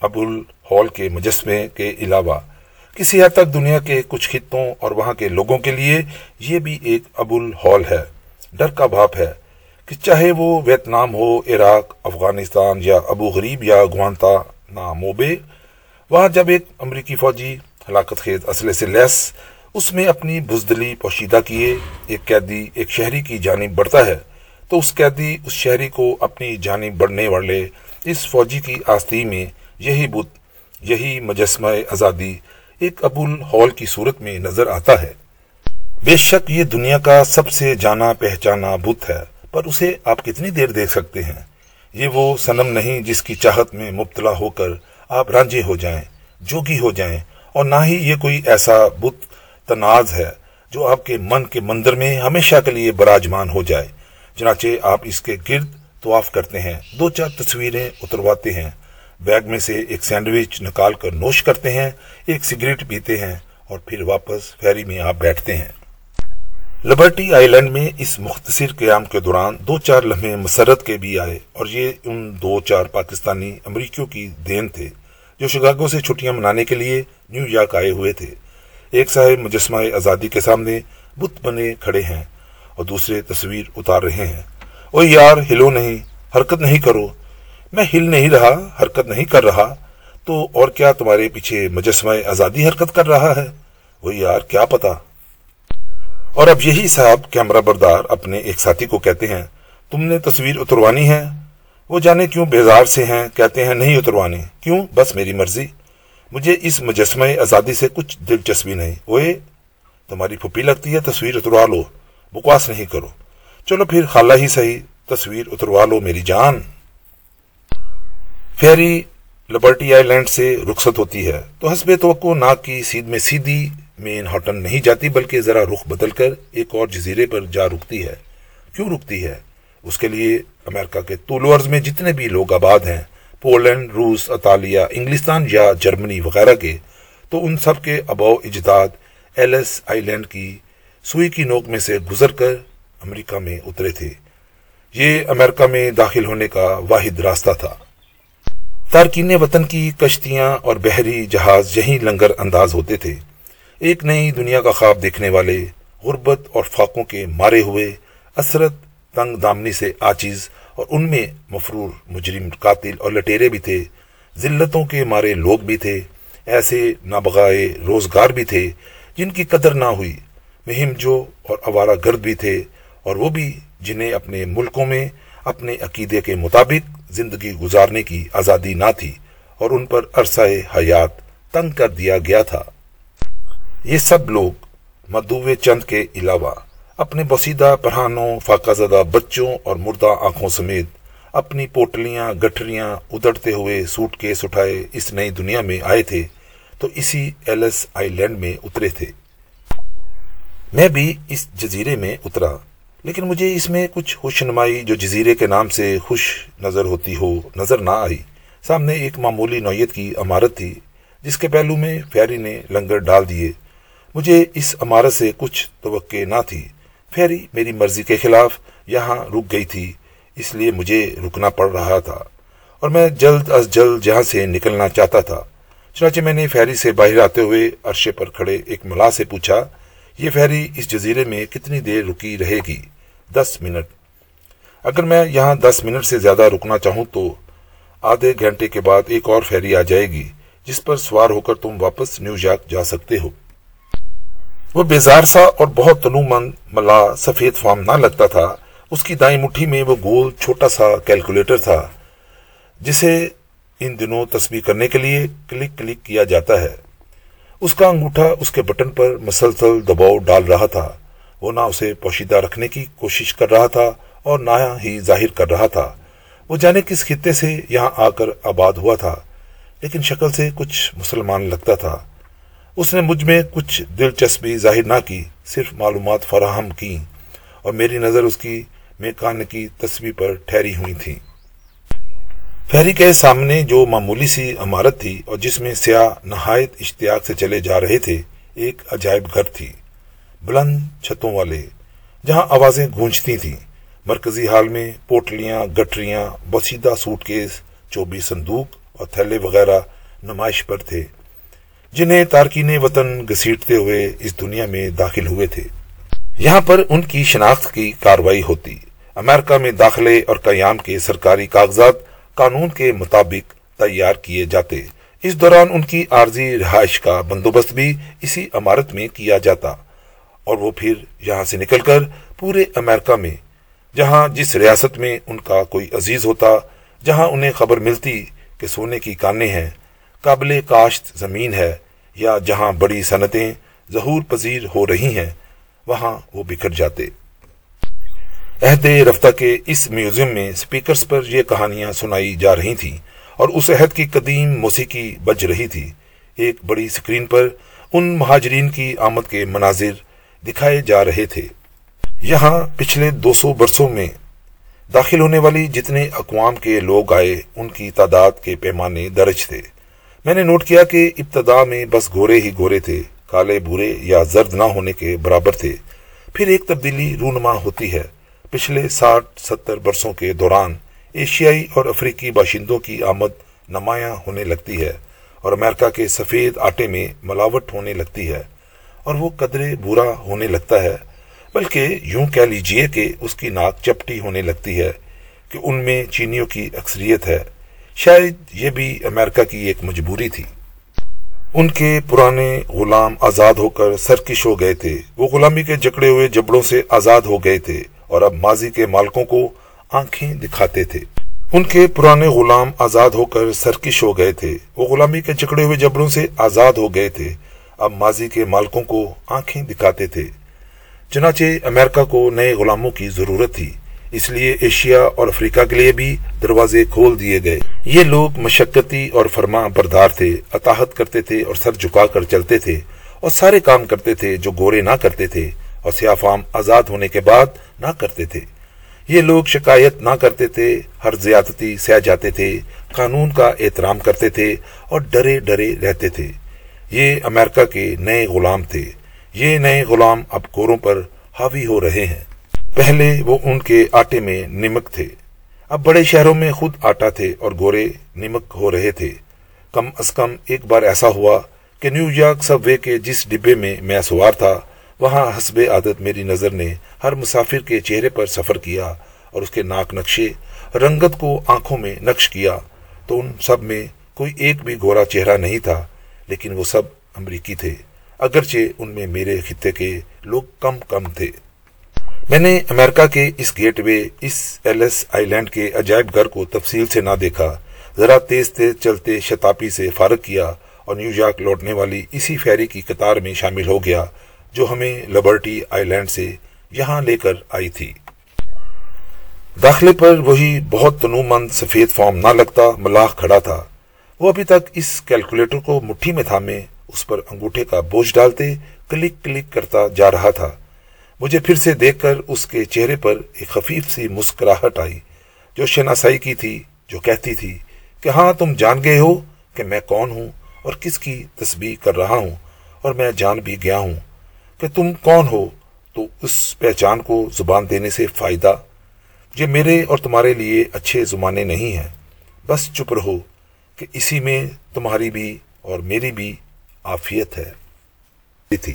ابو الحال کے مجسمے کے علاوہ کسی حد تک دنیا کے کچھ خطوں اور وہاں کے لوگوں کے لیے یہ بھی ایک ابو الحال ہے۔ ڈر کا بھاپ ہے کہ چاہے وہ ویتنام ہو، عراق، افغانستان یا ابو غریب یا گوانتا ناموبے، وہاں جب ایک امریکی فوجی ہلاکت خیز اسلحے سے لیس، اس میں اپنی بزدلی پوشیدہ کیے، ایک قیدی ایک شہری کی جانب بڑھتا ہے، تو اس قیدی اس شہری کو اپنی جانب بڑھنے والے اس فوجی کی آستی میں یہی بت، یہی مجسمہ آزادی ایک ابول ہال کی صورت میں نظر آتا ہے۔ بے شک یہ دنیا کا سب سے جانا پہچانا بت ہے، پر اسے آپ کتنی دیر دیکھ سکتے ہیں؟ یہ وہ سنم نہیں جس کی چاہت میں مبتلا ہو کر آپ رانجے ہو جائیں، جوگی ہو جائیں، اور نہ ہی یہ کوئی ایسا بت تناز ہے جو آپ کے من کے مندر میں ہمیشہ کے لیے براجمان ہو جائے۔ چنانچہ آپ اس کے گرد طواف کرتے ہیں، دو چار تصویریں اترواتے ہیں۔ بیگ میں سے ایک سینڈوچ نکال کر نوش کرتے ہیں، ایک سگریٹ پیتے ہیں اور پھر واپس فیری میں آپ بیٹھتے ہیں۔ لبرٹی آئی لینڈ میں اس مختصر قیام کے دوران دو چار لمحے مسرت کے بھی آئے اور یہ ان دو چار پاکستانی امریکیوں کی دین تھے جو شگاگو سے چھٹیاں منانے کے لیے نیو یارک آئے ہوئے تھے۔ ایک صاحب مجسمہ آزادی کے سامنے بت بنے کھڑے ہیں اور دوسرے تصویر اتار رہے ہیں۔ او یار، ہلو نہیں، حرکت نہیں کرو۔ میں ہل نہیں رہا، حرکت نہیں کر رہا، تو اور کیا تمہارے پیچھے مجسمہ آزادی حرکت کر رہا ہے؟ وہ یار کیا پتا؟ اور اب یہی صاحب کیمرہ بردار اپنے ایک ساتھی کو کہتے ہیں، تم نے تصویر اتروانی ہے؟ وہ جانے کیوں بیزار سے ہیں؟ کہتے ہیں، نہیں اتروانی۔ کیوں؟ بس میری مرضی۔ مجھے اس مجسمہ آزادی سے کچھ دلچسپی نہیں۔ وہ تمہاری پھپی لگتی ہے، تصویر اتروا لو۔ بکواس نہیں کرو۔ چلو پھر، خالہ ہی صحیح، تصویر اتروا لو میری جان۔ فیری لبرٹی آئی لینڈ سے رخصت ہوتی ہے۔ تو حسب توقع ناک کی سیدھ میں سیدھی مین ہاٹن نہیں جاتی، بلکہ ذرا رخ بدل کر ایک اور جزیرے پر جا رکتی ہے۔ کیوں رکتی ہے؟ اس کے لیے امریکہ کے طولورز میں جتنے بھی لوگ آباد ہیں، پولینڈ، روس اطالیہ انگلستان یا جرمنی وغیرہ کے، تو ان سب کے ابو اجداد ایلس آئی لینڈ کی سوئی کی نوک میں سے گزر کر امریکہ میں اترے تھے۔ یہ امریکہ میں داخل ہونے کا واحد راستہ تھا۔ تارکین وطن کی کشتیاں اور بحری جہاز یہیں لنگر انداز ہوتے تھے۔ ایک نئی دنیا کا خواب دیکھنے والے، غربت اور فاقوں کے مارے ہوئے اثرت تنگ دامنی سے آچیز اور ان میں مفرور مجرم قاتل اور لٹیرے بھی تھے۔ ذلتوں کے مارے لوگ بھی تھے۔ ایسے نابغائے روزگار بھی تھے جن کی قدر نہ ہوئی۔ مہم جو اور اوارہ گرد بھی تھے اور وہ بھی جنہیں اپنے ملکوں میں اپنے عقیدے کے مطابق زندگی گزارنے کی آزادی نہ تھی اور ان پر عرصہ حیات تنگ کر دیا گیا تھا۔ یہ سب لوگ مدو چند کے علاوہ اپنے بسیدہ پرہانوں فاقہ زدہ بچوں اور مردہ آنکھوں سمیت اپنی پوٹلیاں، گٹھریاں ادڑتے ہوئے سوٹ کیس اٹھائے اس نئی دنیا میں آئے تھے تو اسی ایلس آئی لینڈ میں اترے تھے۔ میں بھی اس جزیرے میں اترا۔ لیکن مجھے اس میں کچھ خوش نمائی جو جزیرے کے نام سے خوش نظر ہوتی ہو، نظر نہ آئی۔ سامنے ایک معمولی نوعیت کی عمارت تھی، جس کے پہلو میں فیری نے لنگر ڈال دیے۔ مجھے اس عمارت سے کچھ توقع نہ تھی۔ فیری میری مرضی کے خلاف یہاں رک گئی تھی، اس لیے مجھے رکنا پڑ رہا تھا۔ اور میں جلد از جلد جہاں سے نکلنا چاہتا تھا۔ چنانچہ میں نے فیری سے باہر آتے ہوئے عرشے پر کھڑے ایک ملا سے پوچھا یہ فیری اس جزیرے میں کتنی دیر رکی رہے گی؟ دس منٹ۔ اگر میں یہاں دس منٹ سے زیادہ رکنا چاہوں تو آدھے گھنٹے کے بعد ایک اور فیری آ جائے گی، جس پر سوار ہو کر تم واپس نیو یارک جا سکتے ہو۔ وہ بیزار سا اور بہت تنو مند ملا سفید فارم نہ لگتا تھا۔ اس کی دائیں مٹھی میں وہ گول چھوٹا سا کیلکولیٹر تھا، جسے ان دنوں تصویر کرنے کے لیے کلک کلک کیا جاتا ہے۔ اس کا انگوٹھا اس کے بٹن پر مسلسل دباؤ ڈال رہا تھا۔ وہ نہ اسے پوشیدہ رکھنے کی کوشش کر رہا تھا اور نہ ہی ظاہر کر رہا تھا۔ وہ جانے کس خطے سے یہاں آ کر آباد ہوا تھا، لیکن شکل سے کچھ مسلمان لگتا تھا۔ اس نے مجھ میں کچھ دلچسپی ظاہر نہ کی، صرف معلومات فراہم کی اور میری نظر اس کی میکان کی تصویر پر ٹھہری ہوئی تھی فہری کے سامنے جو معمولی سی عمارت تھی اور جس میں سیاہ نہایت اشتیاق سے چلے جا رہے تھے، ایک عجائب گھر تھی، بلند چھتوں والے، جہاں آوازیں گونجتی تھیں۔ مرکزی حال میں پوٹلیاں، گٹریاں، بسیدہ سوٹ کیس چوبی صندوق اور تھیلے وغیرہ نمائش پر تھے، جنہیں تارکین وطن گسیٹتے ہوئے اس دنیا میں داخل ہوئے تھے۔ یہاں پر ان کی شناخت کی کاروائی ہوتی۔ امریکہ میں داخلے اور قیام کے سرکاری کاغذات قانون کے مطابق تیار کیے جاتے۔ اس دوران ان کی عارضی رہائش کا بندوبست بھی اسی عمارت میں کیا جاتا۔ اور وہ پھر یہاں سے نکل کر پورے امریکہ میں، جہاں جس ریاست میں ان کا کوئی عزیز ہوتا، جہاں انہیں خبر ملتی کہ سونے کی کانے ہیں، قابل کاشت زمین ہے یا جہاں بڑی صنعتیں ظہور پذیر ہو رہی ہیں، وہاں وہ بکھر جاتے۔ عہد رفتہ کے اس میوزیم میں سپیکرز پر یہ کہانیاں سنائی جا رہی تھیں اور اس عہد کی قدیم موسیقی بج رہی تھی۔ ایک بڑی سکرین پر ان مہاجرین کی آمد کے مناظر دکھائے جا رہے تھے۔ یہاں پچھلے دو سو برسوں میں داخل ہونے والی جتنے اقوام کے لوگ آئے، ان کی تعداد کے پیمانے درج تھے۔ میں نے نوٹ کیا کہ ابتدا میں بس گورے ہی گورے تھے، کالے بورے یا زرد نہ ہونے کے برابر تھے۔ پھر ایک تبدیلی رونما ہوتی ہے۔ پچھلے ساٹھ ستر برسوں کے دوران ایشیائی اور افریقی باشندوں کی آمد نمایاں ہونے لگتی ہے اور امریکہ کے سفید آٹے میں ملاوٹ ہونے لگتی ہے اور وہ قدرے برا ہونے لگتا ہے، بلکہ یوں کہہ لیجیے کہ اس کی ناک چپٹی ہونے لگتی ہے کہ ان میں چینیوں کی اکثریت ہے۔ شاید یہ بھی امریکہ کی ایک مجبوری تھی۔ ان کے پرانے غلام آزاد ہو کر سرکش ہو گئے تھے۔ وہ غلامی کے جکڑے ہوئے جبڑوں سے آزاد ہو گئے تھے۔ اور اب ماضی کے مالکوں کو آنکھیں دکھاتے تھے۔ ان کے پرانے غلام آزاد ہو کر سرکش ہو گئے تھے۔ وہ غلامی کے چکڑے ہوئے جبروں سے آزاد ہو گئے تھے۔ اب ماضی کے مالکوں کو آنکھیں دکھاتے تھے۔ چنانچہ امریکہ کو نئے غلاموں کی ضرورت تھی۔ اس لیے ایشیا اور افریقہ کے لیے بھی دروازے کھول دیے گئے۔ یہ لوگ مشقتی اور فرما بردار تھے۔ اطاحت کرتے تھے اور سر جھکا کر چلتے تھے اور سارے کام کرتے تھے جو گورے نہ کرتے تھے۔ اور سیافام آزاد ہونے کے بعد نہ کرتے تھے۔ یہ لوگ شکایت نہ کرتے تھے، ہر زیادتی سہ جاتے تھے، قانون کا احترام کرتے تھے اور ڈرے ڈرے رہتے تھے۔ یہ امریکہ کے نئے غلام تھے۔ یہ نئے غلام اب گوروں پر حاوی ہو رہے ہیں۔ پہلے وہ ان کے آٹے میں نمک تھے۔ اب بڑے شہروں میں خود آٹا تھے اور گورے نمک ہو رہے تھے۔ کم از کم ایک بار ایسا ہوا کہ نیو یارک سب وے کے جس ڈبے میں میں سوار تھا وہاں حسب عادت میری نظر نے ہر مسافر کے چہرے پر سفر کیا اور اس کے ناک نقشے، رنگت کو آنکھوں میں نقش کیا۔ تو ان سب میں کوئی ایک بھی گورا چہرہ نہیں تھا، لیکن وہ سب امریکی تھے۔ اگرچہ ان میں میرے خطے کے لوگ کم کم تھے۔ میں نے امریکہ کے اس گیٹ وے، اس ایلس آئی لینڈ کے عجائب گھر کو تفصیل سے نہ دیکھا۔ ذرا تیز تیز چلتے شتاپی سے فارغ کیا اور نیو یارک لوٹنے والی اسی فیری کی قطار میں شامل ہو گیا۔ جو ہمیں لبرٹی آئی لینڈ سے یہاں لے کر آئی تھی۔ داخلے پر وہی بہت تنو مند سفید فارم نہ لگتا ملاح کھڑا تھا۔ وہ ابھی تک اس کیلکولیٹر کو مٹھی میں تھامے، اس پر انگوٹھے کا بوجھ ڈالتے کلک کلک کرتا جا رہا تھا۔ مجھے پھر سے دیکھ کر اس کے چہرے پر ایک خفیف سی مسکراہٹ آئی، جو شناسائی کی تھی، جو کہتی تھی کہ ہاں تم جان گئے ہو کہ میں کون ہوں اور کس کی تسبیح کر رہا ہوں اور میں جان بھی گیا ہوں۔ کہ تم کون ہو؟ تو اس پہچان کو زبان دینے سے فائدہ، یہ میرے اور تمہارے لیے اچھے زمانے نہیں ہیں۔ بس چپ رہو کہ اسی میں تمہاری بھی اور میری بھی آفیت ہے۔ تھی